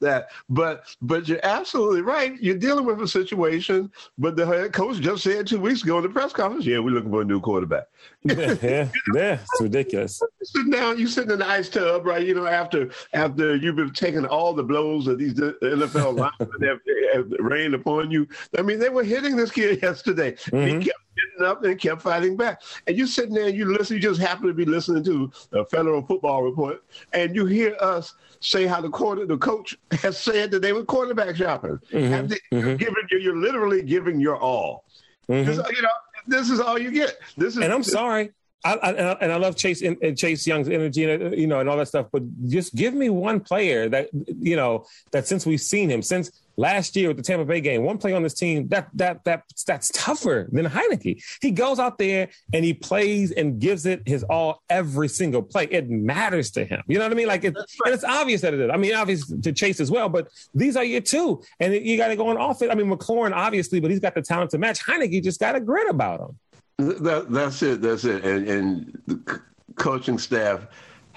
that, but but you're absolutely right. You're dealing with a situation. But the head coach just said two weeks ago in the press conference, "Yeah, we're looking for a new quarterback." yeah, yeah, yeah, it's ridiculous. Sitting down, you sitting in the ice tub, right? You know, after after you've been taking all the blows of these NFL linemen have, have rained upon you. I mean, they were hitting this kid yesterday. Mm-hmm. Getting up and kept fighting back. And you're sitting there and you listen, you just happen to be listening to the Federal Football Report, and you hear us say how the quarter, the coach has said that they were quarterback shopping. Mm-hmm. Mm-hmm. You're, giving, you're literally giving your all. Mm-hmm. You know, this is all you get. This is, and I'm sorry. I, I, and I love Chase and Chase Young's energy, and you know, and all that stuff. But just give me one player that you know that since we've seen him since last year with the Tampa Bay game, one play on this team that that that that's tougher than Heinicke. He goes out there and he plays and gives it his all every single play. It matters to him. You know what I mean? Like, it, right. and it's obvious that it is. I mean, obvious to Chase as well, but these are your two, and you got to go on offense. I mean, McLaurin obviously, but he's got the talent to match. Heinicke just got a grit about him. That, that's it. That's it. And, and the coaching staff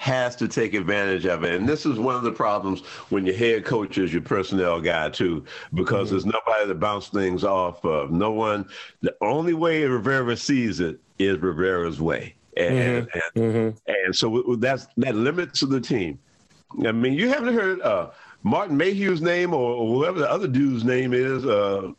has to take advantage of it. And this is one of the problems when your head coach is your personnel guy too, because mm-hmm. there's nobody to bounce things off of. No one. The only way Rivera sees it is Rivera's way, and mm-hmm. And, mm-hmm. and, so that's that limits the team. I mean, you haven't heard uh, Martin Mayhew's name or, whoever the other dude's name is. Uh,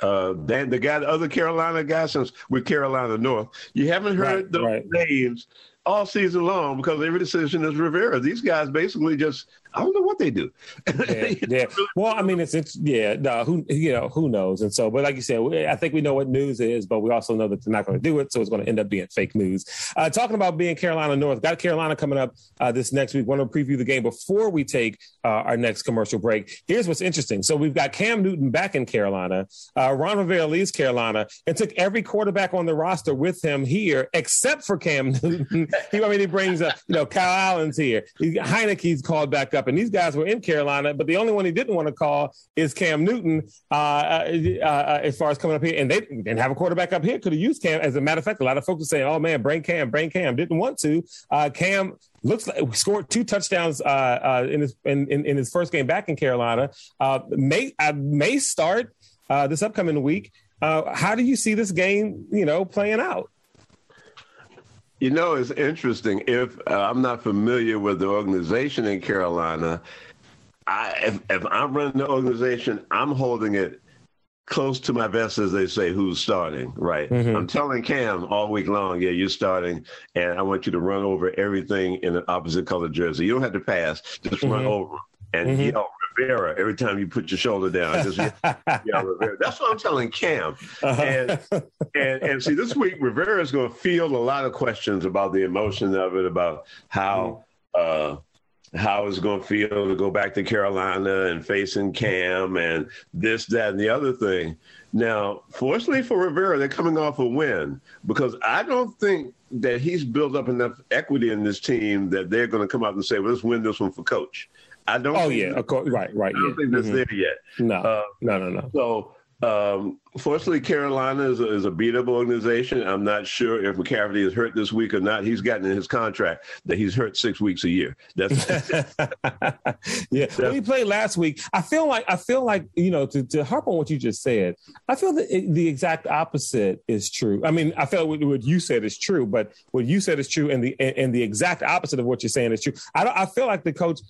uh, Dan, the guy, the other Carolina guy, since with Carolina North, you haven't heard right, those right. names all season long because every decision is Rivera. These guys basically just I don't know what they do. yeah, yeah. Well, I mean, it's, it's yeah. No, who you know who knows? And so, but like you said, I think we know what news is, but we also know that they're not going to do it, so it's going to end up being fake news. Uh, talking about being Carolina North, got Carolina coming up uh, this next week. Want to preview the game before we take uh, our next commercial break. Here's what's interesting. So we've got Cam Newton back in Carolina. Uh, Ron Rivera leaves Carolina and took every quarterback on the roster with him here, except for Cam Newton. he, I mean, he brings uh, you know Kyle Allen's here. Heinicke's called back up, and these guys were in Carolina, but the only one he didn't want to call is Cam Newton uh, uh, uh, as far as coming up here. And they didn't have a quarterback up here, could have used Cam. As a matter of fact, a lot of folks are saying, oh man, bring Cam, bring Cam. Didn't want to. Uh, Cam looks like scored two touchdowns uh, in his in, in, in, his first game back in Carolina. may may start this upcoming week. how do you see this game, you know, playing out? You know, it's interesting. If uh, I'm not familiar with the organization in Carolina, I, if, if I'm running the organization, I'm holding it close to my vest, as they say, who's starting, right? Mm-hmm. I'm telling Cam all week long, yeah, you're starting, and I want you to run over everything in an opposite color jersey. You don't have to pass, just mm-hmm. run over and mm-hmm. yell Rivera every time you put your shoulder down. Just yell Rivera. That's what I'm telling Cam. Uh-huh. And, and and see, this week Rivera is going to field a lot of questions about the emotion of it, about how. Uh, how it's going to feel to go back to Carolina and facing Cam and this, that, and the other thing. Now, fortunately for Rivera, they're coming off a win because I don't think that he's built up enough equity in this team that they're going to come out and say, well, let's win this one for coach. I don't. Oh yeah, of course, right, right. I don't yeah. think that's Mhm. there yet. No, Uh, no, no, no. So, um, fortunately, Carolina is a, is a beat up organization. I'm not sure if McCaffrey is hurt this week or not. He's gotten in his contract that he's hurt six weeks a year. That's yeah, when he played last week, I feel like I feel like you know to, to harp on what you just said. I feel that it, the exact opposite is true. I mean, I feel what, what you said is true, but what you said is true, and the and, and the exact opposite of what you're saying is true. I don't, I feel like the coach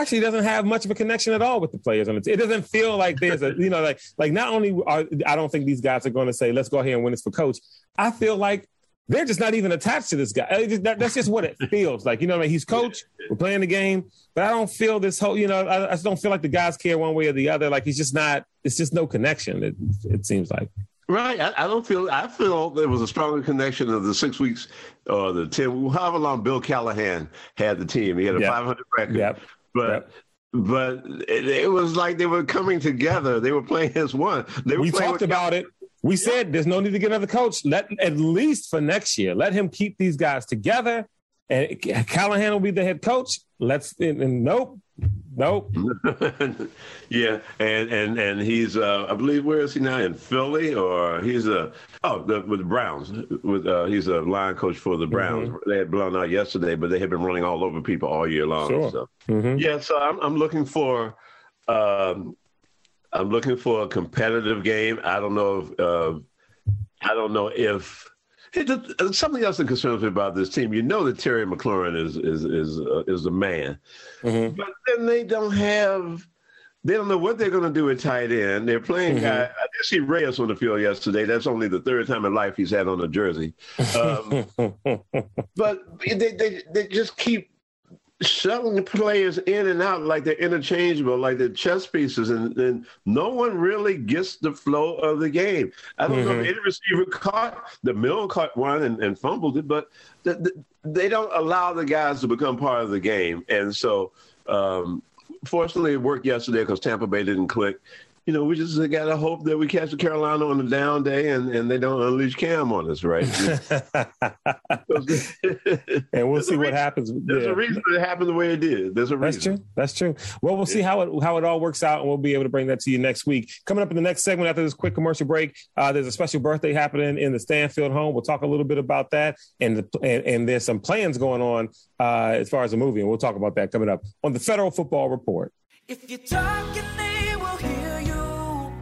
actually doesn't have much of a connection at all with the players on the team. It doesn't feel like there's a you know like like not only are I don't think these guys are going to say let's go ahead and win this for coach. I feel like they're just not even attached to this guy. Just- that- that's just what it feels like. You know, like he's coach, we're playing the game, but I don't feel this whole, you know, I, I just don't feel like the guys care one way or the other. Like he's just not, it's just no connection, it, it seems like. Right. I, I don't feel. I feel there was a stronger connection of the six weeks or the ten, however long Bill Callahan had the team. He had a Yep. 500 record. Yep. But but it, it was like they were coming together. They were playing as one. They were We talked about it. We said there's no need to get another coach. Let at least for next year, let him keep these guys together. And Callahan will be the head coach. Let's and, and nope, nope. yeah, and and and he's uh, I believe where is he now in Philly or he's a oh the, with the Browns with uh, he's a line coach for the Browns. They had blown out yesterday, but they had been running all over people all year long. Sure. So. Mhm. Yeah, so I'm I'm looking for um, I'm looking for a competitive game. I don't know if uh, I don't know if it, uh, something else that concerns me about this team. You know that Terry McLaurin is is is uh, is the man, Mm-hmm. but then they don't have. They don't know what they're going to do at tight end. They're playing Mhm. guy. I did see Reyes on the field yesterday. That's only the third time in life he's had on a jersey. Um, but they, they they just keep shuttling players in and out like they're interchangeable, like they're chess pieces, and, and no one really gets the flow of the game. I don't know Mhm. if any receiver caught the mill caught one and, and fumbled it, but th- th- they don't allow the guys to become part of the game, and so. Um, fortunately, it worked yesterday because Tampa Bay didn't click. You know, we just got to hope that we catch the Carolina on a down day and, and they don't unleash Cam on us, right? and we'll see what happens. There's Yeah. a reason it happened the way it did. There's a reason. That's true. That's true. Well, we'll see how it how it all works out, and we'll be able to bring that to you next week. Coming up in the next segment after this quick commercial break, uh, there's a special birthday happening in the Stanfield home. We'll talk a little bit about that, and the, and, and there's some plans going on uh, as far as the movie, and we'll talk about that coming up on the Federal Football Report. If you talk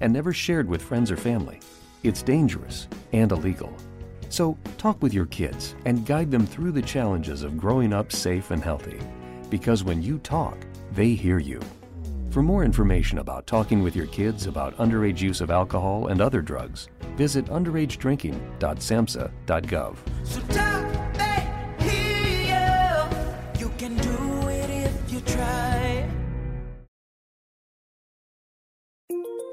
and never shared with friends or family. It's dangerous and illegal. So talk with your kids and guide them through the challenges of growing up safe and healthy. Because when you talk, they hear you. For more information about talking with your kids about underage use of alcohol and other drugs, visit underagedrinking.samhsa.gov. So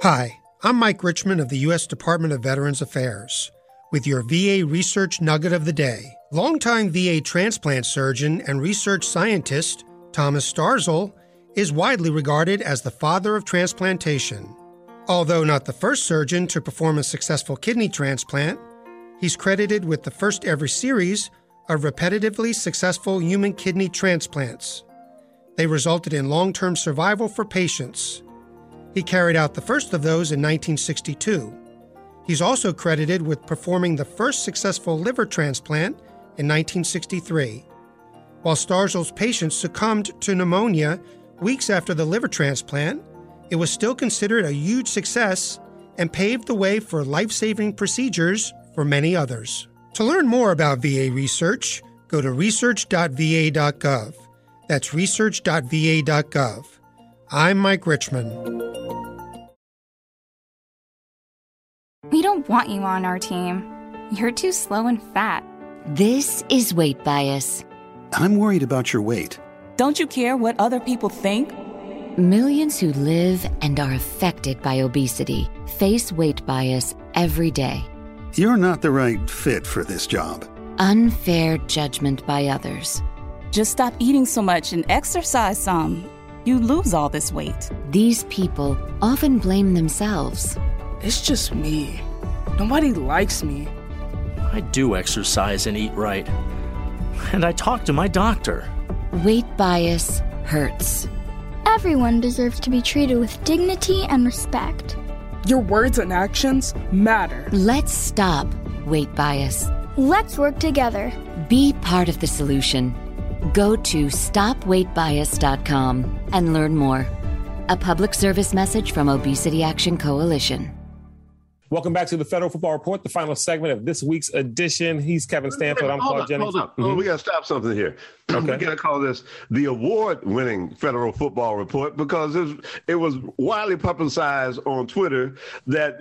Hi, I'm Mike Richmond of the U.S. Department of Veterans Affairs with your VA Research Nugget of the Day. Longtime VA transplant surgeon and research scientist Thomas Starzl is widely regarded as the father of transplantation. Although not the first surgeon to perform a successful kidney transplant, he's credited with the first ever series of repetitively successful human kidney transplants. They resulted in long term survival for patients. He carried out the first of those in 1962. He's also credited with performing the first successful liver transplant in 1963. While Starzl's patients succumbed to pneumonia weeks after the liver transplant, it was still considered a huge success and paved the way for life saving procedures for many others. To learn more about VA research, go to research.va.gov. That's research.va.gov. I'm Mike Richmond. We don't want you on our team. You're too slow and fat. This is weight bias. I'm worried about your weight. Don't you care what other people think? Millions who live and are affected by obesity face weight bias every day. You're not the right fit for this job. Unfair judgment by others. Just stop eating so much and exercise some. You lose all this weight. These people often blame themselves. It's just me. Nobody likes me. I do exercise and eat right. And I talk to my doctor. Weight bias hurts. Everyone deserves to be treated with dignity and respect. Your words and actions matter. Let's stop weight bias. Let's work together. Be part of the solution. Go to stopweightbias.com and learn more. A public service message from Obesity Action Coalition. Welcome back to the Federal Football Report, the final segment of this week's edition. He's Kevin Stanfield. I'm up, Jennings. Hold up. Oh, mm-hmm. we got to stop something here. Okay. We got to call this the award-winning Federal Football Report because it was, it was widely publicized on Twitter that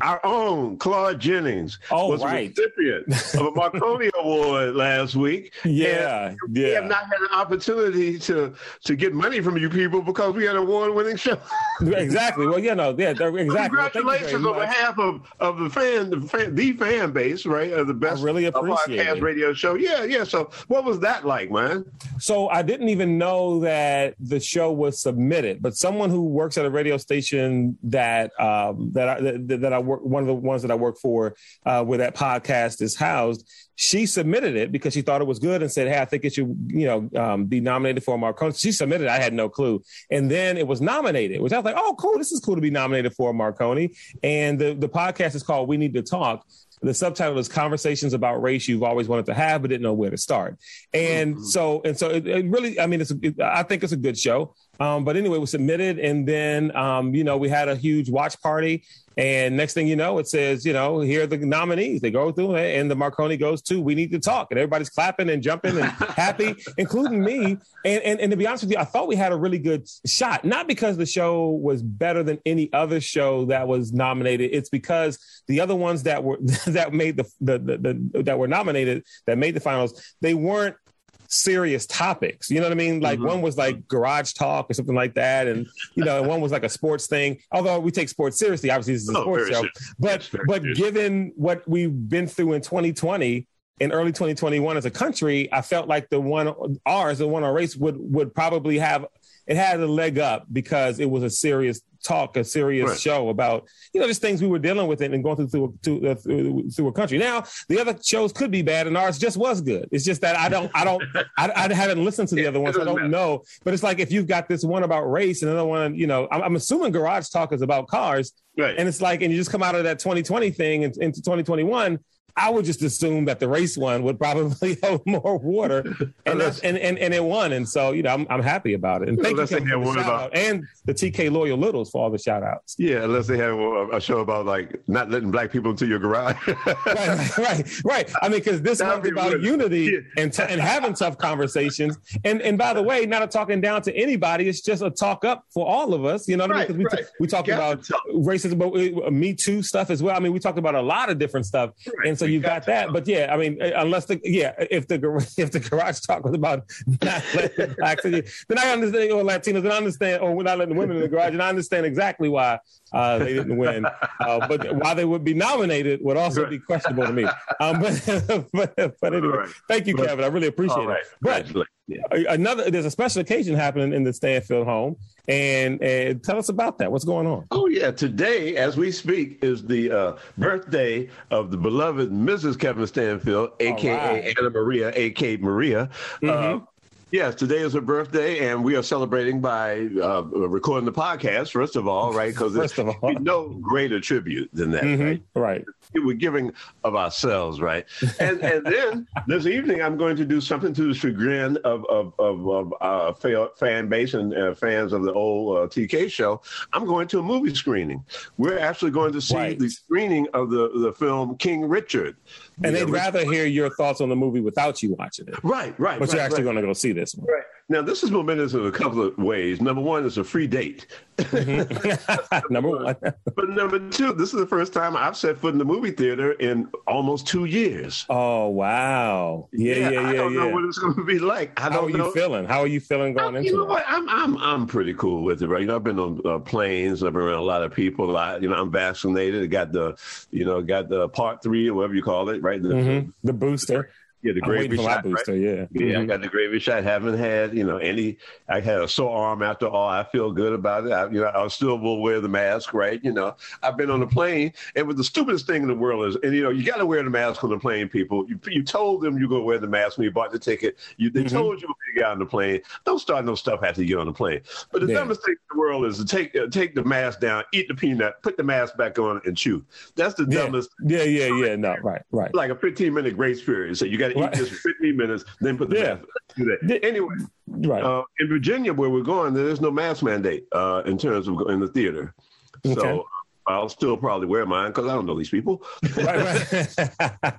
our own Claude Jennings Oh, was right. the recipient of a Marconi Award last week. Yeah, We yeah. have not had an opportunity to to get money from you people because we had an award-winning show. exactly. Well, yeah, no, yeah, they're- exactly. Well, you Congratulations on behalf of, of the fan, the fan, the fan base, right? Of the best really of appreciate podcast it. radio show. Yeah, yeah. So, what was that like, man? So I didn't even know that the show was submitted, but someone who works at a radio station that um, that I, that, that I work one of the ones that I work for, uh, where that podcast is housed, she submitted it because she thought it was good and said, "Hey, I think it should you know um, be nominated for a Marconi." She submitted. it. I had no clue, and then it was nominated, which I was like, "Oh, cool! This is cool to be nominated for a Marconi." And the the podcast is called "We Need to Talk." The subtitle is "Conversations About Race You've Always Wanted to Have but Didn't Know Where to Start." And so, and so, it, it really, I mean, it's, a, it, I think it's a good show. Um, but anyway, it was submitted, and then um, you know we had a huge watch party. And next thing you know, it says, you know, here are the nominees. They go through it, and the Marconi goes to "We Need to Talk," and everybody's clapping and jumping and happy, including me. And, and and to be honest with you, I thought we had a really good shot. Not because the show was better than any other show that was nominated. It's because the other ones that were that made the the, the, the that were nominated that made the finals, they weren't serious topics. You know what I mean? Like one was like garage talk or something like that, and you know, one was like a sports thing. Although we take sports seriously, obviously this is a Oh, sports show. serious. But but given what we've been through in 2020 in early 2021 as a country, I felt like the one ours, the one on race would would probably have it had a leg up because it was a serious talk, a serious Right. show about you know just things we were dealing with and going through through through, uh, through, through a country. Now the other shows could be bad, and ours just was good. It's just that I don't I don't I, I haven't listened to the other ones. I don't know, but it's like if you've got this one about race and another one, you know, I'm, I'm assuming Garage Talk is about cars, right? And it's like, and you just come out of that 2020 thing into 2021. I would just assume that the race one would probably hold more water, and that's, and, and and it won, and so you know I'm I'm happy about it. And thank you Unless they Kevin, had for the shout about- out. and the TK Loyal Littles for all the shout outs. Yeah, unless they have a, a show about like not letting black people into your garage. right, right, right. I mean, because this one's about unity and t- and having tough conversations. And and by the way, not a talking down to anybody. It's just a talk up for all of us. You know what I mean? 'Cause we, right. we talked about racism, but uh, Me Too stuff as well. I mean, we talked about a lot of different stuff. And so you've got that. But yeah, I mean, unless the yeah, if the if the garage talk was about not letting blacks in, then I understand or Latinos, and I understand, or we're not letting the women in the garage, and I understand exactly why uh, they didn't win. Uh, but why they would be nominated would also be questionable to me. Um, but, but but anyway, thank you, Kevin. I really appreciate right. it. But a- another there's a special occasion happening in the Stanfield home, and uh, tell us about that. What's going on? Oh yeah, today as we speak is the uh, birthday of the beloved Mrs. Kevin Stanfield, aka right. Anna Maria, aka Maria. Uh, Yes, today is her birthday, and we are celebrating by uh, recording the podcast. First of all, right? Because there's no greater tribute than that, Mhm, right? Right. We're giving of ourselves, right? And and then this evening, I'm going to do something to the chagrin of of of, of our fan base and uh, fans of the old uh, TK show. I'm going to a movie screening. We're actually going to see the screening of the the film King Richard. And The they'd rather hear your thoughts on the movie without you watching it. Right, right. But you're actually right. going to go see this one. Right. Now, this is momentous in a couple of ways. Number one, it's a free date. number one. but number two, this is the first time I've set foot in the movie theater in almost two years. Oh wow! Yeah, yeah, yeah. I don't yeah. know what it's going to be like. I How are you know. feeling? How are you feeling going You into know it? what? I'm I'm I'm pretty cool with it, right? You know, I've been on uh, planes. I've been around a lot of people. I, you know, I'm vaccinated. I got the, you know, got the part three or whatever you call it, right? The, Mhm. The booster. Yeah, the gravy shot. booster. right? Yeah. Yeah, I Mhm. got the gravy shot. Haven't had, you know, any. I had a sore arm after all. I feel good about it. I, you know, I still will wear the mask, right? You know, I've been on the plane, and with the stupidest thing in the world is, and you know, you got to wear the mask on the plane. People, you you told them you're gonna wear the mask when you bought the ticket. You they Mm-hmm. told you when you got on the plane. Don't start no stuff after you get on the plane. But the Yeah. dumbest thing in the world is to take uh, take the mask down, eat the peanut, put the mask back on, and chew. That's the Yeah. dumbest. Yeah, yeah, yeah. No, right, right. Like a 15 minute grace period. So you got to eat Right. for 15 minutes, then put the Yeah. Do that. Anyway, Right. uh, in Virginia, where we're going, there's no mask mandate uh, in terms of in the theater. Okay. So I'll still probably wear mine because I don't know these people.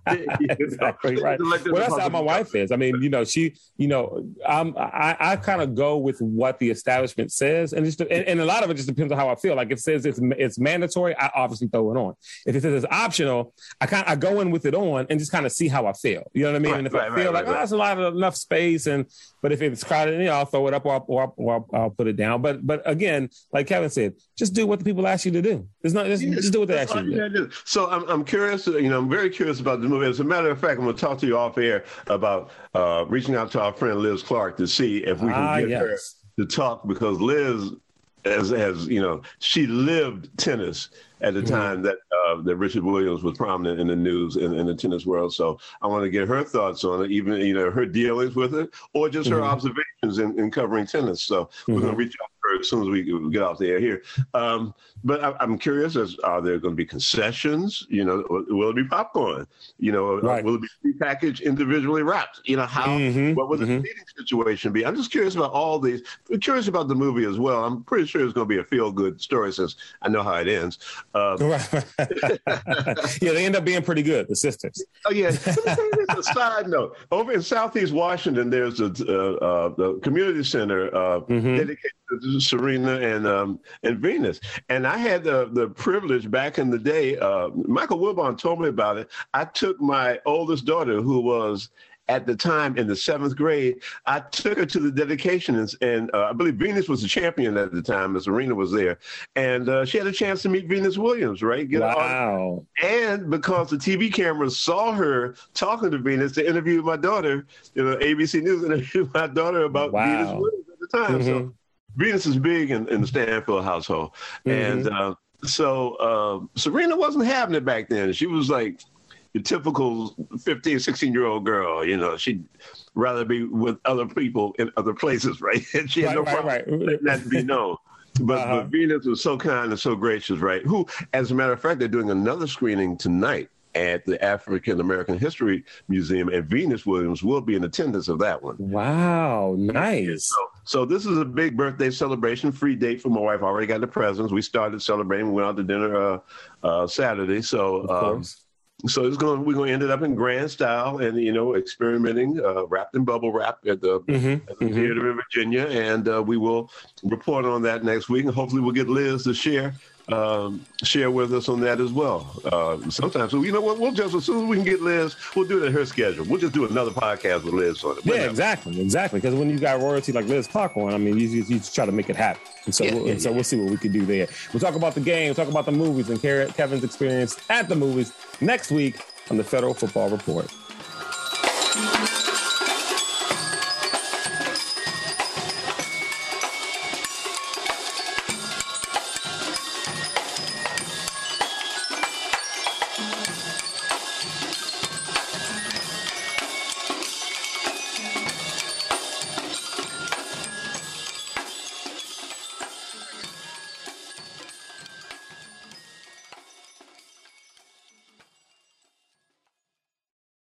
exactly right. Like this Well, that's how my wife is. I mean, you know, she, you know, um, I, I kind of go with what the establishment says, and just and, and a lot of it just depends on how I feel. Like if it says it's it's mandatory, I obviously throw it on. If it says it's optional, I kind I go in with it on and just kind of see how I feel. You know what I mean? Right, and if right, I feel right, like right, oh, it's a lot of enough space, and but if it's crowded, you know, I'll throw it up or, I'll- or, I'll- or I'll put it down. But but again, like Kevin said, just do what the people ask you to do. There's not just, just do what they That's all you do. So I'm, I'm curious, you know, I'm very curious about the movie. As a matter of fact, I'm going to talk to you off air about uh, reaching out to our friend Liz Clark to see if we can Ah, get yes. her to talk because Liz as as you know, she lived tennis at the Mhm. time that uh, that Richard Williams was prominent in the news in, in the tennis world. So I want to get her thoughts on it, even you know her dealings with it, or just her Mhm. observations in, in covering tennis. So we're going to reach out as soon as we get off the air here. Um, but I, I'm curious: as are there going to be concessions? You know, will- it be popcorn? You know, Right. will it be prepackaged, individually wrapped? You know, how Mhm. what will the Mhm. seating situation be? I'm just curious about all these. I'm curious about the movie as well. I'm pretty sure it's going to be a feel good story since I know how it ends. Uh, yeah, they end up being pretty good. The sisters. Oh yeah. Let me tell you this, a side note: over in Southeast Washington, there's a uh, uh, the community center uh, dedicated to Serena and um, and Venus. And I had the the privilege back in the day. Uh, Michael Wilbon told me about it. I took my oldest daughter, who was at the time in the seventh grade, I took her to the dedication, and, and uh, I believe Venus was the champion at the time. and Serena was there, and uh, she had a chance to meet Venus Williams, right? Get Wow. and because the TV cameras saw her talking to Venus, they interviewed my daughter. You know, ABC News interviewed my daughter about Wow. Venus Williams at the time. So Mhm. Venus is big in, in the Stanfield household, and Mhm. uh, so uh, Serena wasn't having it back then. She was like the typical 15, 16 year old girl. You know, she'd rather be with other people in other places, right? And she had no Right, right, problem right. letting that be known. But, Uh-huh. but Venus was so kind and so gracious, right? Who, as a matter of fact, they're doing another screening tonight at the African American History Museum, and Venus Williams will be in attendance of that one. Wow, nice. So, so this is a big birthday celebration, free date for my wife. I already got the presents. We started celebrating. We went out to dinner uh, uh, Saturday. So, Of um, so it's going. We're going to end it up in grand style, and you know, experimenting, uh, wrapped in bubble wrap at the, Mhm, at the mhm. theater in Virginia, and uh, we will report on that next week, and hopefully we'll get Liz to share. Um, share with us on that as well. Uh, sometimes, so you know what? We'll just as soon as we can get Liz, we'll do it at her schedule. We'll just do another podcast with Liz on it. Yeah, Whatever. exactly, exactly. Because when you got royalty like Liz Clark on, I mean, you, you, you just try to make it happen. And so, Yeah, we'll, yeah, and so we'll see what we can do there. We'll talk about the game, we'll talk about the movies, and Kevin's experience at the movies next week on the Federal Football Report.